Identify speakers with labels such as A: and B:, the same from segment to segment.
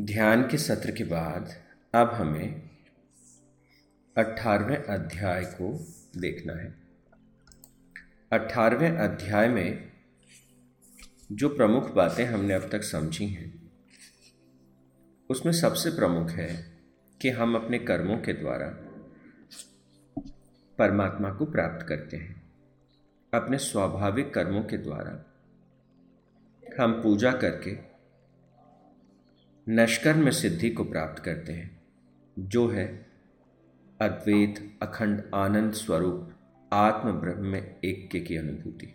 A: ध्यान के सत्र के बाद अब हमें अठारहवें अध्याय को देखना है। अठारहवें अध्याय में जो प्रमुख बातें हमने अब तक समझी हैं, उसमें सबसे प्रमुख है कि हम अपने कर्मों के द्वारा परमात्मा को प्राप्त करते हैं। अपने स्वाभाविक कर्मों के द्वारा हम पूजा करके नष्कर्म सिद्धि को प्राप्त करते हैं। जो है अद्वैत, अखंड, आनंद स्वरूप आत्म ब्रह्म में एक की अनुभूति।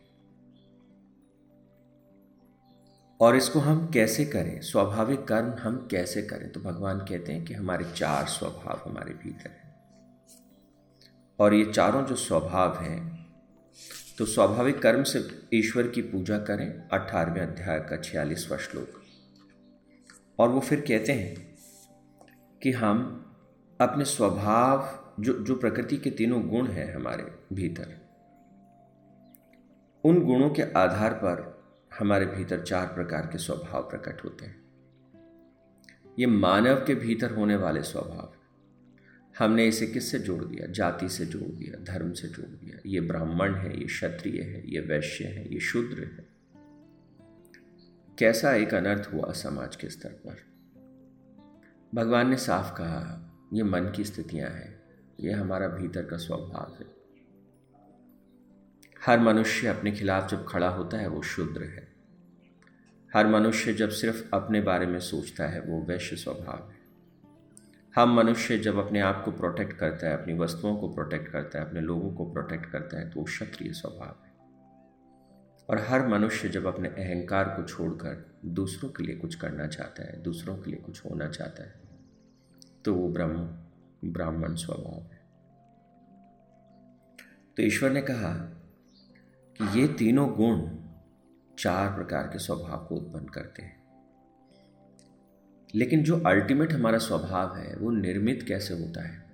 A: और इसको हम कैसे करें? स्वाभाविक कर्म हम कैसे करें? तो भगवान कहते हैं कि हमारे चार स्वभाव हमारे भीतर हैं। और ये चारों जो स्वभाव हैं तो स्वाभाविक कर्म से ईश्वर की पूजा करें, अठारहवें अध्याय का छियालीसवा श्लोक। और वो फिर कहते हैं कि हम अपने स्वभाव, जो जो प्रकृति के तीनों गुण हैं हमारे भीतर, उन गुणों के आधार पर हमारे भीतर चार प्रकार के स्वभाव प्रकट होते हैं। ये मानव के भीतर होने वाले स्वभाव। हमने इसे किससे जोड़ दिया? जाति से जोड़ दिया, धर्म से जोड़ दिया। ये ब्राह्मण है, ये क्षत्रिय है, ये वैश्य है, ये शूद्र है। कैसा एक अनर्थ हुआ समाज के स्तर पर? भगवान ने साफ़ कहा, ये मन की स्थितियाँ हैं, ये हमारा भीतर का स्वभाव है। हर मनुष्य अपने खिलाफ जब खड़ा होता है, वो शुद्र है। हर मनुष्य जब सिर्फ़ अपने बारे में सोचता है, वो वैश्य स्वभाव है। हम मनुष्य जब अपने आप को प्रोटेक्ट करता है, अपनी वस्तुओं को प्रोटेक्ट करता है, अपने लोगों को प्रोटेक्ट करता है तो वो क्षत्रिय स्वभाव है। और हर मनुष्य जब अपने अहंकार को छोड़कर दूसरों के लिए कुछ करना चाहता है, दूसरों के लिए कुछ होना चाहता है तो वो ब्रह्म, ब्राह्मण स्वभाव है। तो ईश्वर ने कहा कि ये तीनों गुण चार प्रकार के स्वभाव को उत्पन्न करते हैं। लेकिन जो अल्टीमेट हमारा स्वभाव है, वो निर्मित कैसे होता है?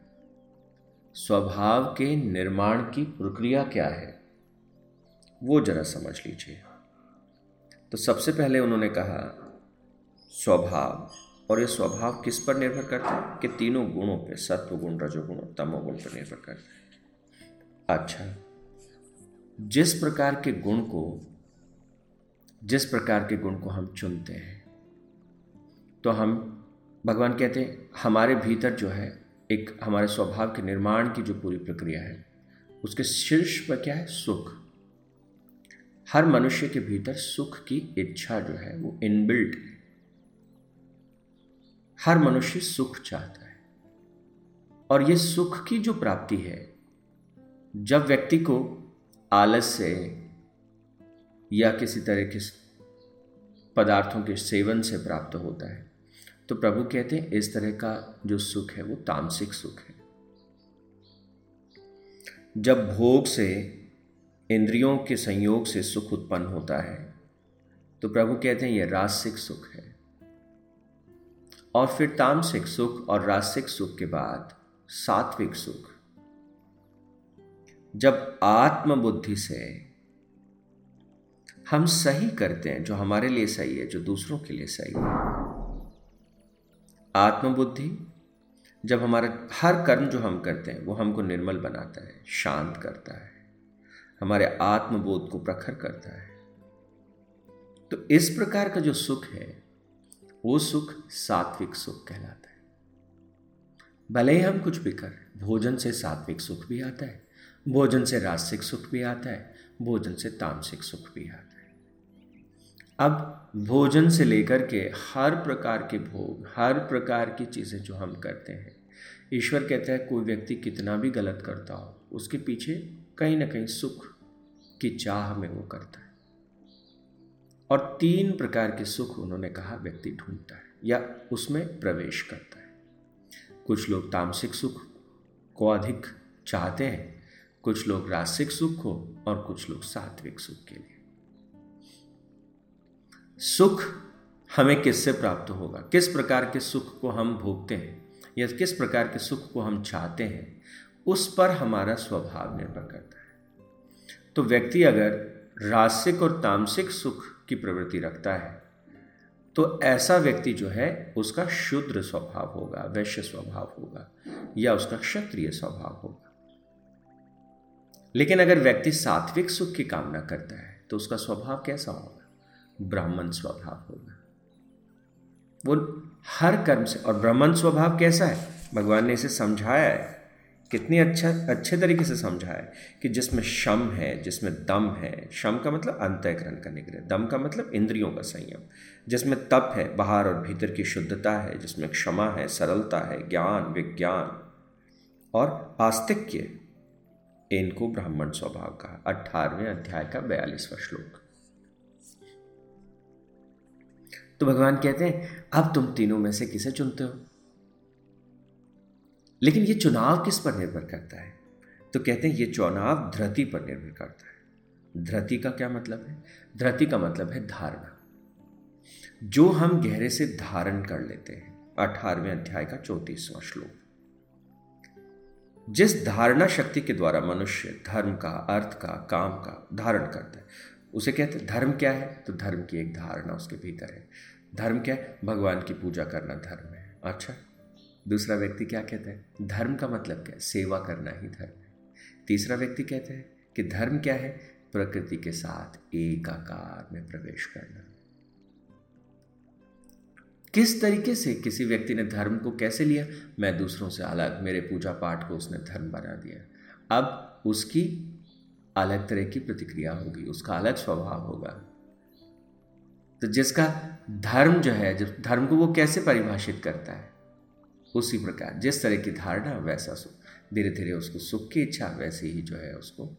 A: स्वभाव के निर्माण की प्रक्रिया क्या है? वो जरा समझ लीजिए। तो सबसे पहले उन्होंने कहा, स्वभाव। और ये स्वभाव किस पर निर्भर करता है? कि तीनों गुणों पे सत्व गुण रजोगुण और तमोगुण पर निर्भर करता है। अच्छा जिस प्रकार के गुण को, जिस प्रकार के गुण को हम चुनते हैं तो हम, भगवान कहते हैं, हमारे भीतर जो है, एक हमारे स्वभाव के निर्माण की जो पूरी प्रक्रिया है, उसके शीर्ष पर क्या है? सुख। हर मनुष्य के भीतर सुख की इच्छा जो है वो इनबिल्ट है। हर मनुष्य सुख चाहता है। और ये सुख की जो प्राप्ति है, जब व्यक्ति को आलस से या किसी तरह के पदार्थों के सेवन से प्राप्त होता है तो प्रभु कहते हैं इस तरह का जो सुख है वो तामसिक सुख है। जब भोग से इंद्रियों के संयोग से सुख उत्पन्न होता है। तो प्रभु कहते हैं, यह रासिक सुख है। और फिर तामसिक सुख और रासिक सुख के बाद सात्विक सुख। जब आत्मबुद्धि से हम सही करते हैं, जो हमारे लिए सही है, जो दूसरों के लिए सही है। आत्मबुद्धि, जब हमारा हर कर्म जो हम करते हैं, वो हमको निर्मल बनाता है, शांत करता है। हमारे आत्मबोध को प्रखर करता है। तो इस प्रकार का जो सुख है, वो सुख सात्विक सुख कहलाता है। भले ही हम कुछ भी कर, भोजन से सात्विक सुख भी आता है, भोजन से रासिक सुख भी आता है, भोजन से तामसिक सुख भी आता है। अब भोजन से लेकर के हर प्रकार के भोग, हर प्रकार की चीज़ें जो हम करते हैं, ईश्वर कहता है, कोई व्यक्ति कितना भी गलत करता हो, उसके पीछे कहीं ना कहीं सुख की चाह में वो करता है। और तीन प्रकार के सुख उन्होंने कहा व्यक्ति ढूंढता है या उसमें प्रवेश करता है। कुछ लोग तामसिक सुख को अधिक चाहते हैं, कुछ लोग रासिक सुख को और कुछ लोग सात्विक सुख के लिए। सुख हमें किससे प्राप्त होगा? किस प्रकार के सुख को हम भोगते हैं या किस प्रकार के सुख को हम चाहते हैं? उस पर हमारा स्वभाव निर्भर करता है। तो व्यक्ति अगर रासिक और तामसिक सुख की प्रवृत्ति रखता है तो ऐसा व्यक्ति जो है, उसका शुद्र स्वभाव होगा, वैश्य स्वभाव होगा, या उसका क्षत्रिय स्वभाव होगा। लेकिन अगर व्यक्ति सात्विक सुख की कामना करता है तो उसका स्वभाव कैसा होगा? ब्राह्मण स्वभाव होगा। वो हर कर्म से, और ब्राह्मण स्वभाव कैसा है? भगवान ने इसे समझाया है। कितनी अच्छा अच्छे तरीके से समझा है कि जिसमें शम है, जिसमें दम है, शम का मतलब अंतःकरण के लिए, दम का मतलब इंद्रियों का संयम। जिसमें तप है, बाहर और भीतर की शुद्धता है, जिसमें क्षमा है, सरलता है, ज्ञान, विज्ञान और आस्तिक्य। इनको ब्राह्मण स्वभाव का अठारहवें अध्याय का बयालीसवा श्लोक। तो भगवान कहते हैं, अब तुम तीनों में से किसे चुनते हो? लेकिन ये चुनाव किस पर निर्भर करता है? तो कहते हैं ये चुनाव धरती पर निर्भर करता है। धरती का क्या मतलब है? धरती का मतलब है धारणा। जो हम गहरे से धारण कर लेते हैं, अठारहवें अध्याय का चौतीसवां श्लोक। जिस धारणा शक्ति के द्वारा मनुष्य धर्म का, अर्थ का, काम का धारण करता है, उसे कहते हैं धर्म क्या है? तो धर्म की एक धारणा उसके भीतर है। धर्म क्या है? भगवान की पूजा करना धर्म है। अच्छा? दूसरा व्यक्ति क्या कहता है? धर्म का मतलब क्या है? सेवा करना ही धर्म है। तीसरा व्यक्ति कहते हैं कि धर्म क्या है? प्रकृति के साथ एक आकार में प्रवेश करना। किस तरीके से किसी व्यक्ति ने धर्म को कैसे लिया? मैं दूसरों से अलग, मेरे पूजा पाठ को उसने धर्म बना दिया। अब उसकी अलग तरह की प्रतिक्रिया होगी, उसका अलग स्वभाव होगा। तो जिसका धर्म जो है धर्म को वो कैसे परिभाषित करता है? उसी प्रकार, जिस तरह की धारणा, वैसा सुख धीरे धीरे उसको सुख की इच्छा, वैसे ही जो है उसको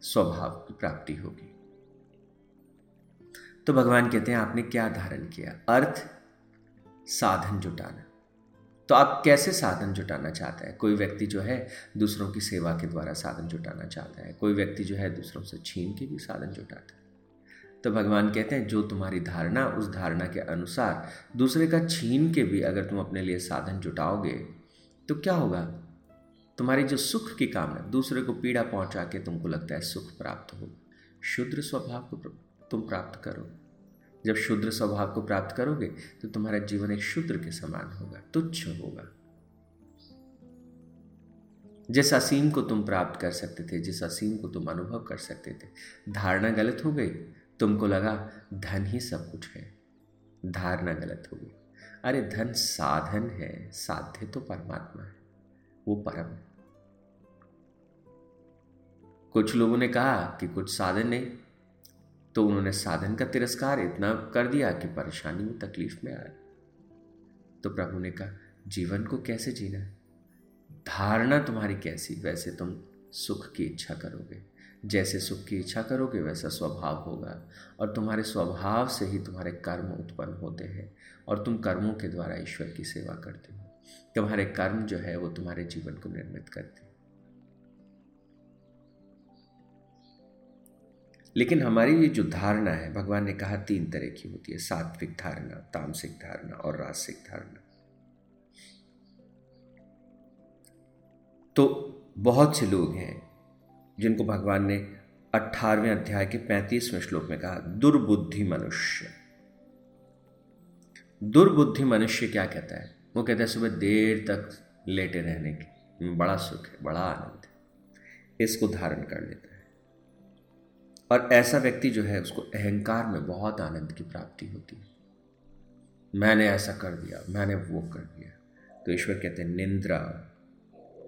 A: स्वभाव की प्राप्ति होगी। तो भगवान कहते हैं, आपने क्या धारण किया? अर्थ, साधन जुटाना। तो आप कैसे साधन जुटाना चाहते हैं? कोई व्यक्ति जो है दूसरों की सेवा के द्वारा साधन जुटाना चाहता है, कोई व्यक्ति जो है दूसरों से छीन के भी साधन जुटाता है। तो भगवान कहते हैं, जो तुम्हारी धारणा, उस धारणा के अनुसार दूसरे का छीन के भी अगर तुम अपने लिए साधन जुटाओगे तो क्या होगा? तुम्हारी जो सुख की कामना, दूसरे को पीड़ा पहुँचा के तुमको लगता है सुख प्राप्त हो। शुद्र स्वभाव को तुम प्राप्त करो। जब शुद्र स्वभाव को प्राप्त करोगे तो तुम्हारा जीवन एक शुद्र के समान होगा, तुच्छ होगा। जिस असीम को तुम प्राप्त कर सकते थे, जिस असीम को तुम अनुभव कर सकते थे, धारणा गलत हो गई तुमको लगा धन ही सब कुछ है। धारणा गलत होगी। अरे धन साधन है, साध्य तो परमात्मा है, वो परम है। कुछ लोगों ने कहा कि कुछ साधन नहीं तो उन्होंने साधन का तिरस्कार इतना कर दिया कि परेशानी में तकलीफ़ में आए तो प्रभु ने कहा, जीवन को कैसे जीना है? धारणा तुम्हारी कैसी? वैसे तुम सुख की इच्छा करोगे। जैसे सुख की इच्छा करोगे, वैसा स्वभाव होगा। और तुम्हारे स्वभाव से ही तुम्हारे कर्म उत्पन्न होते हैं और तुम कर्मों के द्वारा ईश्वर की सेवा करते हो। तुम्हारे कर्म जो है, वो तुम्हारे जीवन को निर्मित करते हैं। लेकिन हमारी ये जो धारणा है, भगवान ने कहा तीन तरह की होती है, सात्विक धारणा, तामसिक धारणा और रासिक धारणा। तो बहुत से लोग हैं जिनको भगवान ने अट्ठारहवें अध्याय के पैंतीसवें श्लोक में कहा, दुर्बुद्धि मनुष्य। दुर्बुद्धि मनुष्य क्या कहता है? वो कहता है, सुबह देर तक लेटे रहने की। बड़ा सुख है, बड़ा आनंद है। इसको धारण कर लेता है। और ऐसा व्यक्ति जो है, उसको अहंकार में बहुत आनंद की प्राप्ति होती है। मैंने ऐसा कर दिया, मैंने वो कर दिया। तो ईश्वर कहते हैं, निंद्रा,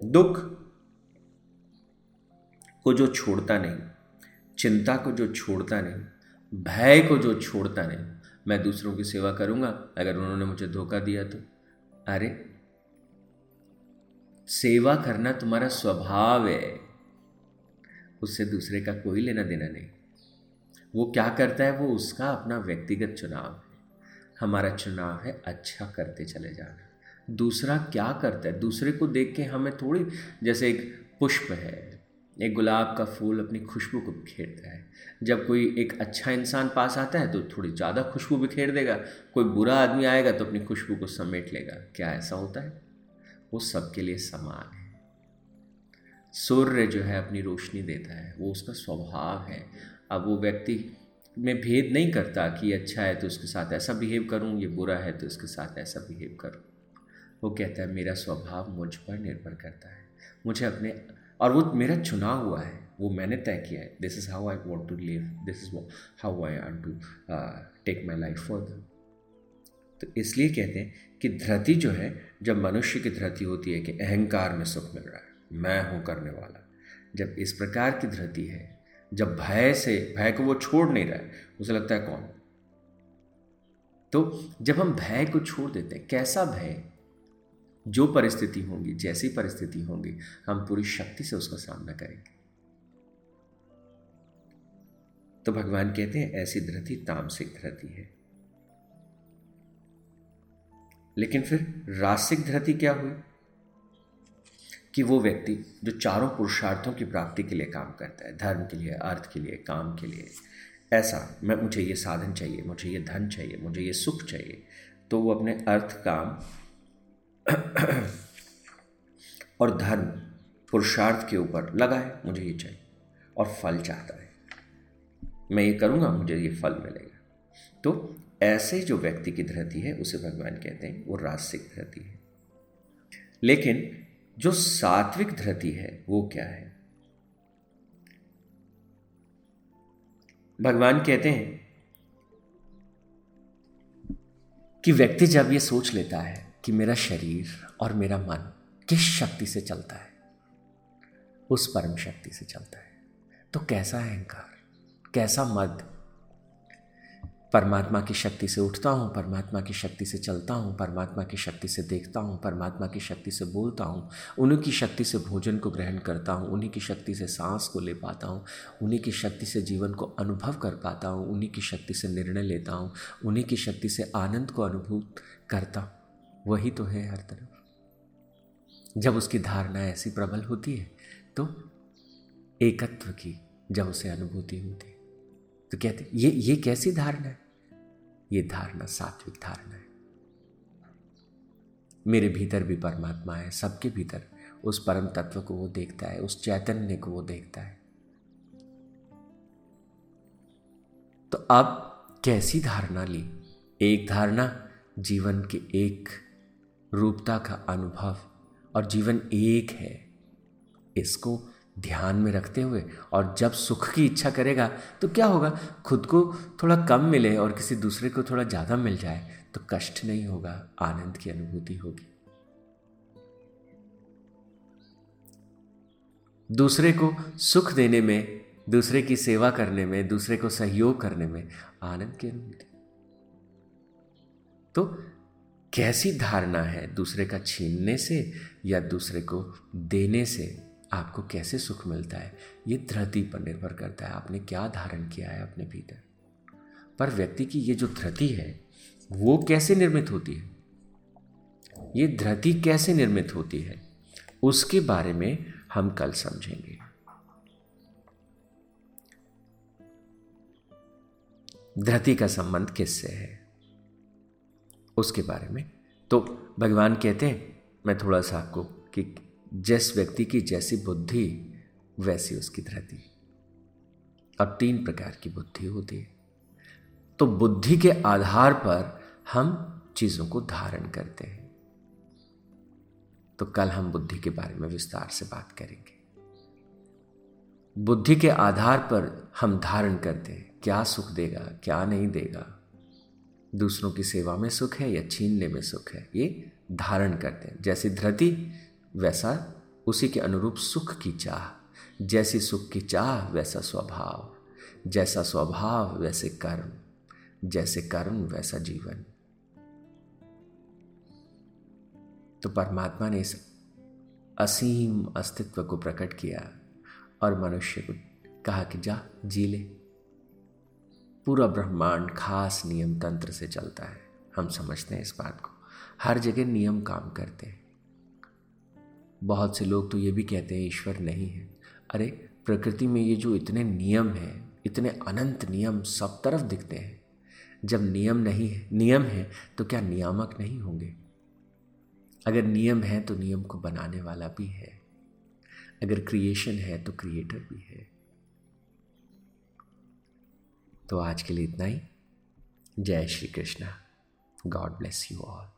A: दुख। को जो छोड़ता नहीं, चिंता को जो छोड़ता नहीं, भय को जो छोड़ता नहीं, मैं दूसरों की सेवा करूँगा, अगर उन्होंने मुझे धोखा दिया तो। अरे, सेवा करना तुम्हारा स्वभाव है। उससे दूसरे का कोई लेना देना नहीं। वो क्या करता है, वो उसका अपना व्यक्तिगत चुनाव है। हमारा चुनाव है अच्छा करते चले जाना। दूसरा क्या करता है? दूसरे को देख के हमें थोड़ी, जैसे एक पुष्प है एक गुलाब का फूल अपनी खुशबू को बिखेरता है। जब कोई एक अच्छा इंसान पास आता है तो थोड़ी ज़्यादा खुशबू बिखेर देगा। कोई बुरा आदमी आएगा तो अपनी खुशबू को समेट लेगा। क्या ऐसा होता है? वो सबके लिए समान है। सूर्य जो है अपनी रोशनी देता है। वो उसका स्वभाव है। अब वो व्यक्ति में भेद नहीं करता कि अच्छा है तो उसके साथ ऐसा बिहेव करूँ, ये बुरा है तो इसके साथ ऐसा बिहेव करूँ। वो कहता है, मेरा स्वभाव मुझ पर निर्भर करता है। मुझे अपने और वो मेरा चुना हुआ है, वो मैंने तय किया है। This is how I want to live this is how I want to take my life further तो इसलिए कहते हैं कि धरती जो है, जब मनुष्य की धरती होती है कि अहंकार में सुख मिल रहा है, मैं हूँ करने वाला। जब इस प्रकार की धरती है, जब भय से, भय को वो छोड़ नहीं रहा है, उसे लगता है कौन? तो जब हम भय को छोड़ देते हैं, कैसा भय? जो परिस्थिति होंगी, जैसी परिस्थिति होंगी, हम पूरी शक्ति से उसका सामना करेंगे। तो भगवान कहते हैं, ऐसी धरती तामसिक धरती है। लेकिन फिर रासिक धरती क्या हुई? कि वो व्यक्ति जो चारों पुरुषार्थों की प्राप्ति के लिए काम करता है, धर्म के लिए, अर्थ के लिए, काम के लिए, ऐसा, मैं, मुझे ये साधन चाहिए, मुझे ये धन चाहिए, मुझे ये सुख चाहिए तो वो अपने अर्थ काम और धर्म पुरुषार्थ के ऊपर लगा है, मुझे ये चाहिए और फल चाहता है। मैं ये करूँगा, मुझे ये फल मिलेगा। तो ऐसे जो व्यक्ति की धरती है, उसे भगवान कहते हैं, वो रासिक धरती है। लेकिन जो सात्विक धरती है, वो क्या है? भगवान कहते हैं कि व्यक्ति जब ये सोच लेता है कि मेरा शरीर और मेरा मन किस शक्ति से चलता है उस परम शक्ति से चलता है तो कैसा अहंकार कैसा मद परमात्मा की शक्ति से उठता हूँ परमात्मा की शक्ति से चलता हूँ परमात्मा की शक्ति से देखता हूँ परमात्मा की शक्ति से बोलता हूँ उन्हीं की शक्ति से भोजन को ग्रहण करता हूँ उन्हीं की शक्ति से सांस को ले पाता हूँ उन्हीं की शक्ति से जीवन को अनुभव कर पाता हूँ उन्हीं की शक्ति से निर्णय लेता हूँ उन्हीं की शक्ति से आनंद को अनुभूत करता हूँ वही तो है हर तरफ़। जब उसकी धारणा ऐसी प्रबल होती है तो एकत्व की जब उसे अनुभूति होती है। तो कहते ये ये कैसी धारणा है? ये धारणा सात्विक धारणा है। मेरे भीतर भी परमात्मा है, सबके भीतर उस परम तत्व को वो देखता है, उस चैतन्य को वो देखता है। तो अब कैसी धारणा ली? एक धारणा जीवन के एक रूपता का अनुभव और जीवन एक है। इसको ध्यान में रखते हुए और जब सुख की इच्छा करेगा तो क्या होगा? खुद को थोड़ा कम मिले और किसी दूसरे को थोड़ा ज़्यादा मिल जाए तो कष्ट नहीं होगा, आनंद की अनुभूति होगी। दूसरे को सुख देने में, दूसरे की सेवा करने में, दूसरे को सहयोग करने में आनंद की अनुभूति। तो कैसी धारणा है दूसरे का छीनने से या दूसरे को देने से आपको कैसे सुख मिलता है? ये धरती पर निर्भर करता है। आपने क्या धारण किया है अपने भीतर? पर व्यक्ति की ये जो धरती है, वो कैसे निर्मित होती है? ये धरती कैसे निर्मित होती है, उसके बारे में हम कल समझेंगे। धरती का संबंध किससे है? उसके बारे में। तो भगवान कहते हैं, मैं थोड़ा सा आपको कि जिस व्यक्ति की जैसी बुद्धि, वैसी उसकी धरती। अब तीन प्रकार की बुद्धि होती है। तो बुद्धि के आधार पर हम चीज़ों को धारण करते हैं। तो कल हम बुद्धि के बारे में विस्तार से बात करेंगे। बुद्धि के आधार पर हम धारण करते हैं, क्या सुख देगा, क्या नहीं देगा। दूसरों की सेवा में सुख है या छीनने में सुख है, ये धारण करते हैं। जैसी धरती, वैसा उसी के अनुरूप सुख की चाह। जैसी सुख की चाह, वैसा स्वभाव। जैसा स्वभाव, वैसे कर्म। जैसे कर्म, वैसा जीवन। तो परमात्मा ने इस असीम अस्तित्व को प्रकट किया और मनुष्य को कहा कि जा, जी ले। पूरा ब्रह्मांड खास नियम तंत्र से चलता है। हम समझते हैं इस बात को। हर जगह नियम काम करते हैं। बहुत से लोग तो ये भी कहते हैं, ईश्वर नहीं है। अरे, प्रकृति में ये जो इतने नियम हैं, इतने अनंत नियम सब तरफ़ दिखते हैं। जब नियम नहीं है, नियम है तो क्या नियामक नहीं होंगे? अगर नियम है तो नियम को बनाने वाला भी है। अगर क्रिएशन है तो क्रिएटर भी है। तो आज के लिए इतना ही। जय Shri Krishna. God bless you all